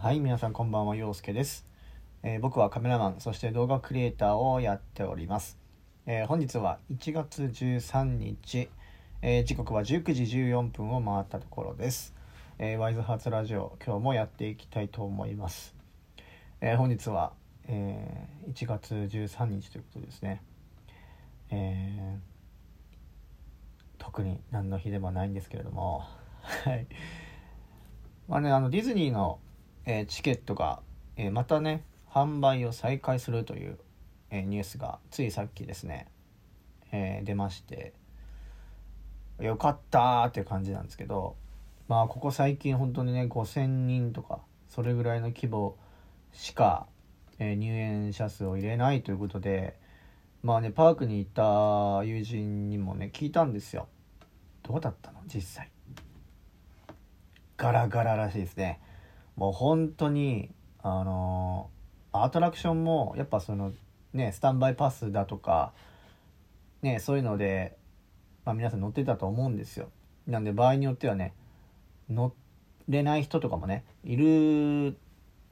はい、皆さんこんばんは、陽介です、えー僕はカメラマン、そして動画クリエイターをやっております。えー本日は1月13日、えー時刻は19時14分を回ったところです。えーワイズハーツラジオ、今日もやっていきたいと思います。えー本日は、えー1月13日ということですね。えー特に何の日でもないんですけれども、はい。まあね、あのディズニーの、えーチケットが、えーまたね販売を再開するという、えーニュースがついさっきですね、え出ましてよかったっていう感じなんですけどまあここ最近本当にね5,000人とかそれぐらいの規模しか、え入園者数を入れないということでまあねパークに行った友人にもね聞いたんですよ。どうだったの？実際。ガラガラらしいですね。もう本当にあのアトラクションもやっぱそのねスタンバイパスだとかねそういうので、まあ、皆さん乗ってたと思うんですよ。なんで場合によってはね乗れない人とかもねいる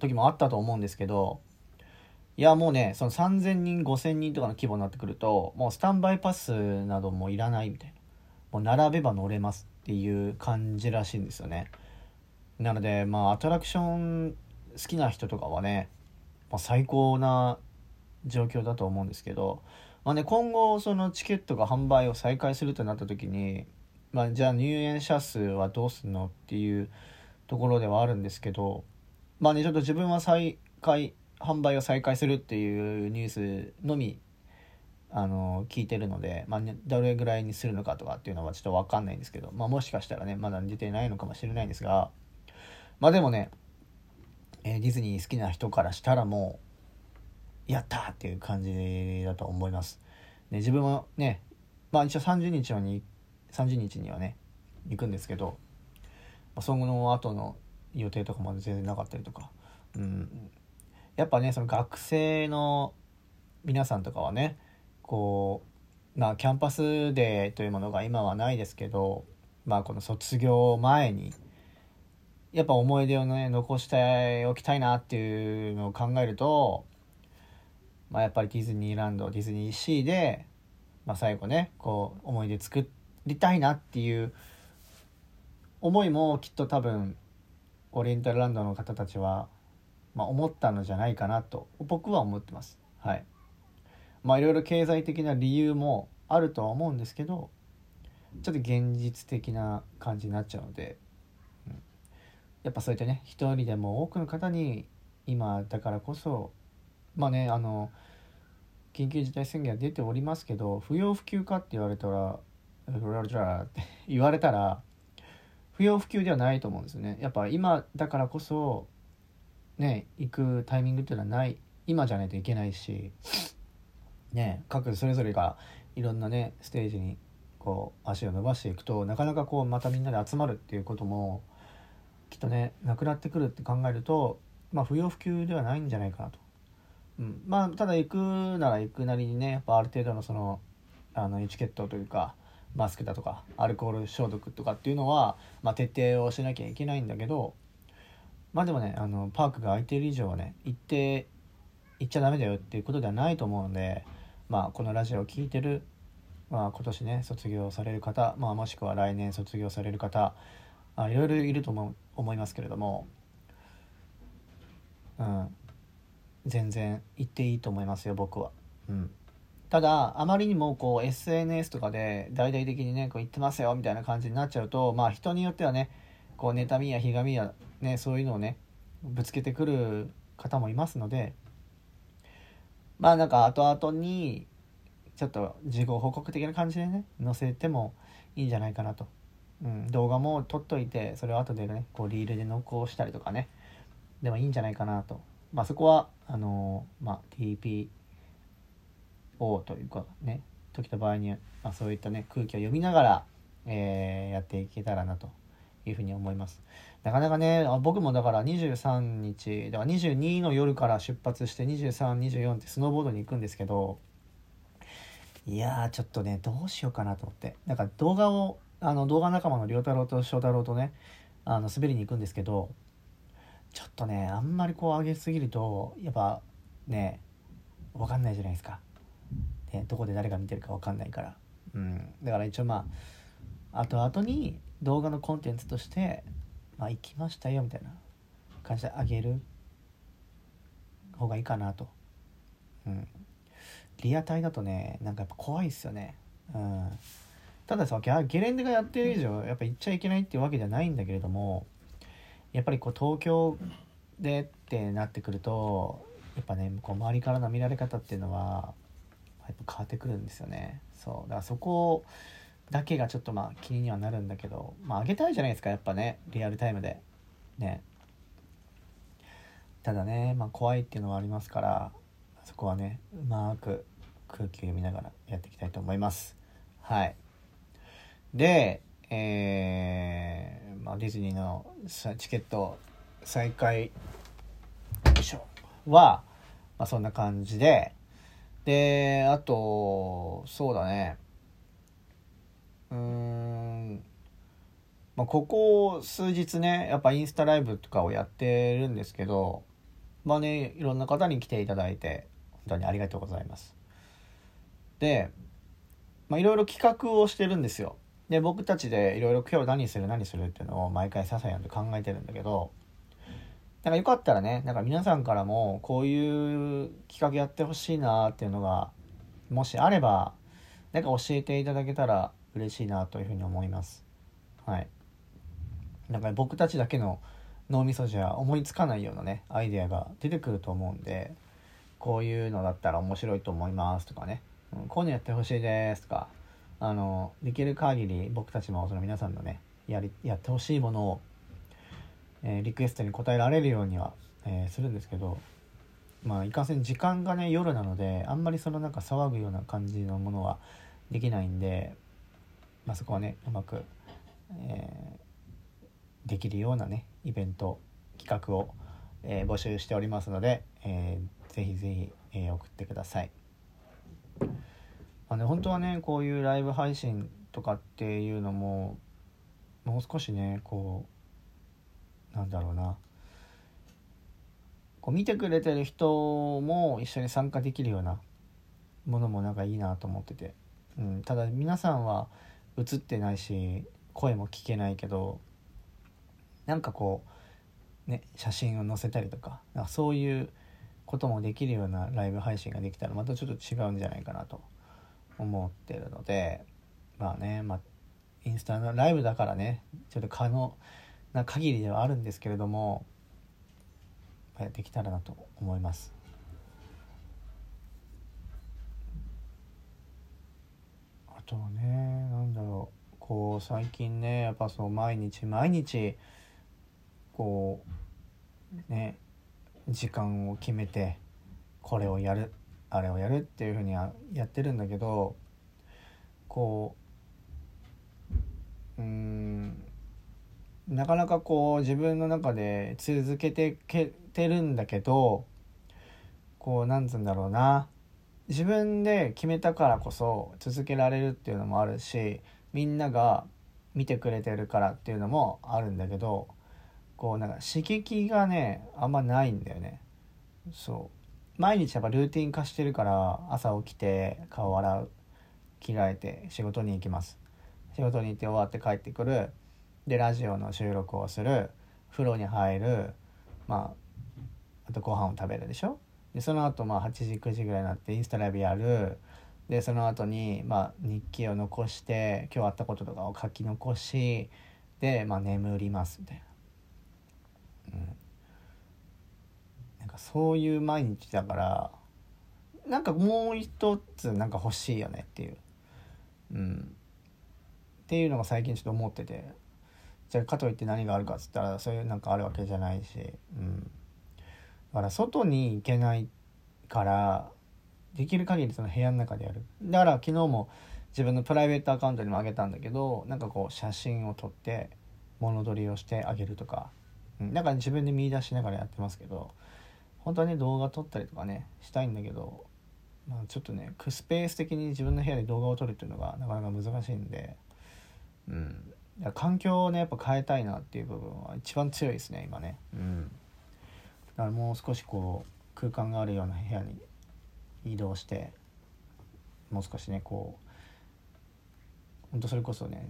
時もあったと思うんですけどいやもうねその3,000人5,000人とかの規模になってくるともうスタンバイパスなどもいらないみたいな。もう並べば乗れますっていう感じらしいんですよね。なのでまあアトラクション好きな人とかはね、まあ、最高な状況だと思うんですけど、まあね、今後そのチケットが販売を再開するとなった時に、まあ、じゃあ入園者数はどうすんのっていうところではあるんですけどまあねちょっと自分は再開販売を再開するっていうニュースのみあの聞いてるので、まあね、どれぐらいにするのかとかっていうのはちょっと分かんないんですけど、まあ、もしかしたらねまだ出てないのかもしれないんですがまあでもね、えーディズニー好きな人からしたらもうやったーっていう感じだと思います。ね、自分はねまあ一応30日に30日にはね行くんですけど、まあ、その後の予定とかまで全然なかったりとか、うん、やっぱねその学生の皆さんとかはねこうまあキャンパスデーというものが今はないですけどまあこの卒業前にやっぱ思い出をね残しておきたいなっていうのを考えると、まあ、やっぱりディズニーランドディズニーシーで、まあ、最後ねこう思い出作りたいなっていう思いもきっと多分オリエンタルランドの方たちは、まあ、思ったのじゃないかなと僕は思ってます。はいまあいろいろ経済的な理由もあるとは思うんですけどちょっと現実的な感じになっちゃうので、やっぱそういったね一人でも多くの方に今だからこそまあねあの緊急事態宣言が出ておりますけど不要不急かって言われたら「ふらふら」って 言われたら不要不急ではないと思うんですよね。やっぱ今だからこそね行くタイミングっていうのはない今じゃないといけないしね各それぞれがいろんなねステージにこう足を伸ばしていくとなかなかこうまたみんなで集まるっていうこともきっとねなくなってくるって考えるとまあ不要不急ではないんじゃないかなと。うん、まあただ行くなら行くなりにねやっぱある程度のそのあのエチケットというかマスクだとかアルコール消毒とかっていうのは、まあ、徹底をしなきゃいけないんだけどまあでもねあのパークが空いてる以上はね行って行っちゃダメだよっていうことではないと思うので、まあ、このラジオを聴いてる、まあ、今年ね卒業される方、まあ、もしくは来年卒業される方あいろいろいると思う思いますけれども、うん、全然行っていいと思いますよ僕は。うん。ただあまりにもこう SNS とかで大々的にねこう言ってますよみたいな感じになっちゃうとまあ人によってはねこう妬みやひがみやねそういうのをねぶつけてくる方もいますので。まあなんか後々にちょっと事後報告的な感じでね載せてもいいんじゃないかなと、うん、動画も撮っといてそれを後でねこうリールで残したりとかね。でもいいんじゃないかなと。まあそこはあのまあ TP をというかね時と場合に、まあ、そういったね空気を読みながら、えーやっていけたらなというふうに思います。なかなかね僕もだから23日だから22の夜から出発して2324ってスノーボードに行くんですけどいやーちょっとねどうしようかなと思って。だから動画をあの動画仲間の良太郎と翔太郎とねあの滑りに行くんですけどちょっとねあんまりこう上げすぎるとやっぱね分かんないじゃないですか、ね、どこで誰が見てるか分かんないから、うん、だから一応まああと後々に動画のコンテンツとしてまあ行きましたよみたいな感じであげる方がいいかなと、うん、リアタイだとねなんかやっぱ怖いっすよね。うん。たださゲレンデがやってる以上やっぱ行っちゃいけないっていうわけじゃないんだけれどもやっぱりこう東京でってなってくるとやっぱねこう周りからの見られ方っていうのはやっぱ変わってくるんですよね。そう。だからそこだけがちょっとまあ気にはなるんだけどまあ上げたいじゃないですかやっぱねリアルタイムで。ね。ただね、まあ、怖いっていうのはありますからそこはねうまく空気を読みながらやっていきたいと思います。はいでえー、まあ、ディズニーのチケット再開は、まあ、そんな感じでであとそうだね。うん。まあ、ここ数日ねやっぱインスタライブとかをやってるんですけどまあねいろんな方に来ていただいて本当にありがとうございます。でまあいろいろ企画をしてるんですよ。で僕たちでいろいろ今日何する何するっていうのを毎回ささやんと考えてるんだけどなんかよかったらねなんか皆さんからもこういう企画やってほしいなっていうのがもしあればなんか教えていただけたら嬉しいなというふうに思います。はい。なんか僕たちだけの脳みそじゃ思いつかないようなねアイデアが出てくると思うんでこういうのだったら面白いと思いますとかね、うん、こういうのやってほしいですとかあのできる限り僕たちもその皆さんのねやりやってほしいものを、えー、リクエストに応えられるようには、えー、するんですけどまあいかんせん時間がね夜なのであんまりそのなんか騒ぐような感じのものはできないんで、まあ、そこはねうまく、えー、できるようなねイベント企画を、え募集しておりますので、えー、ぜひぜひ、え送ってください。まあね、本当はねこういうライブ配信とかっていうのももう少しねこうなんだろうな。こう見てくれてる人も一緒に参加できるようなものもなんかいいなと思ってて、うん、ただ皆さんは映ってないし声も聞けないけどなんかこうね写真を載せたりとかなんかそういうこともできるようなライブ配信ができたらまたちょっと違うんじゃないかなと思ってるのでまあね、まあ、インスタのライブだからねちょっと可能な限りではあるんですけれどもやってきたらなと思います。あとはねなんだろうこう最近ねやっぱそう毎日毎日こうね時間を決めてこれをやるあれをやるっていうふうにやってるんだけどこううんなかなかこう自分の中で続けてけてるんだけどこうなんつうんだろうな。自分で決めたからこそ続けられるっていうのもあるしみんなが見てくれてるからっていうのもあるんだけどこうなんか刺激がねあんまないんだよね。そう。毎日やっぱルーティン化してるから朝起きて顔洗う着替えて仕事に行きます。仕事に行って終わって帰ってくる。でラジオの収録をする。風呂に入る。まああとご飯を食べるでしょ。でその後まあ8時9時ぐらいになってインスタライブやる。でその後にまあ日記を残して今日あったこととかを書き残しでまあ眠りますみたいな、うん、かそういう毎日だからなんかもう一つなんか欲しいよねっていう、うん、っていうのが最近ちょっと思ってて。じゃあかといって何があるかっつったらそういうなんかあるわけじゃないし、うん、だから外に行けないからできる限りその部屋の中でやる。だから昨日も自分のプライベートアカウントにもあげたんだけどなんかこう写真を撮って物撮りをしてあげるとか、うん、だから自分で見出しながらやってますけど本当はね動画撮ったりとかねしたいんだけど、まあ、ちょっとねスペース的に自分の部屋で動画を撮るっていうのがなかなか難しいんでうん。環境をねやっぱ変えたいなっていう部分は一番強いですね今ね。うん。だからもう少しこう空間があるような部屋に移動してもう少しねこうほんとそれこそね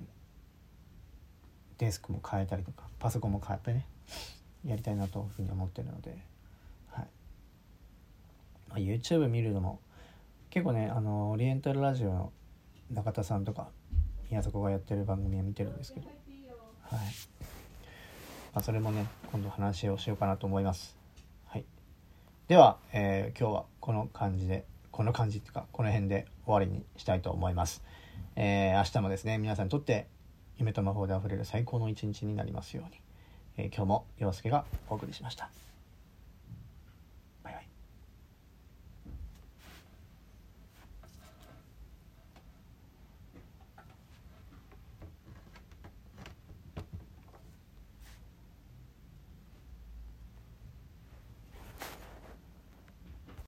デスクも変えたりとかパソコンも変えてねやりたいなというふうに思ってるので、はいまあ、YouTube 見るのも結構ねあのオリエンタルラジオの中田さんとか宮迫がやってる番組を見てるんですけど、はいまあ、それもね今度話をしようかなと思います。はい、では、えー、今日はこの感じでこの感じっていうかこの辺で終わりにしたいと思います。えー、明日もですね皆さんにとって夢と魔法であふれる最高の一日になりますように、えー、今日も陽介がお送りしました。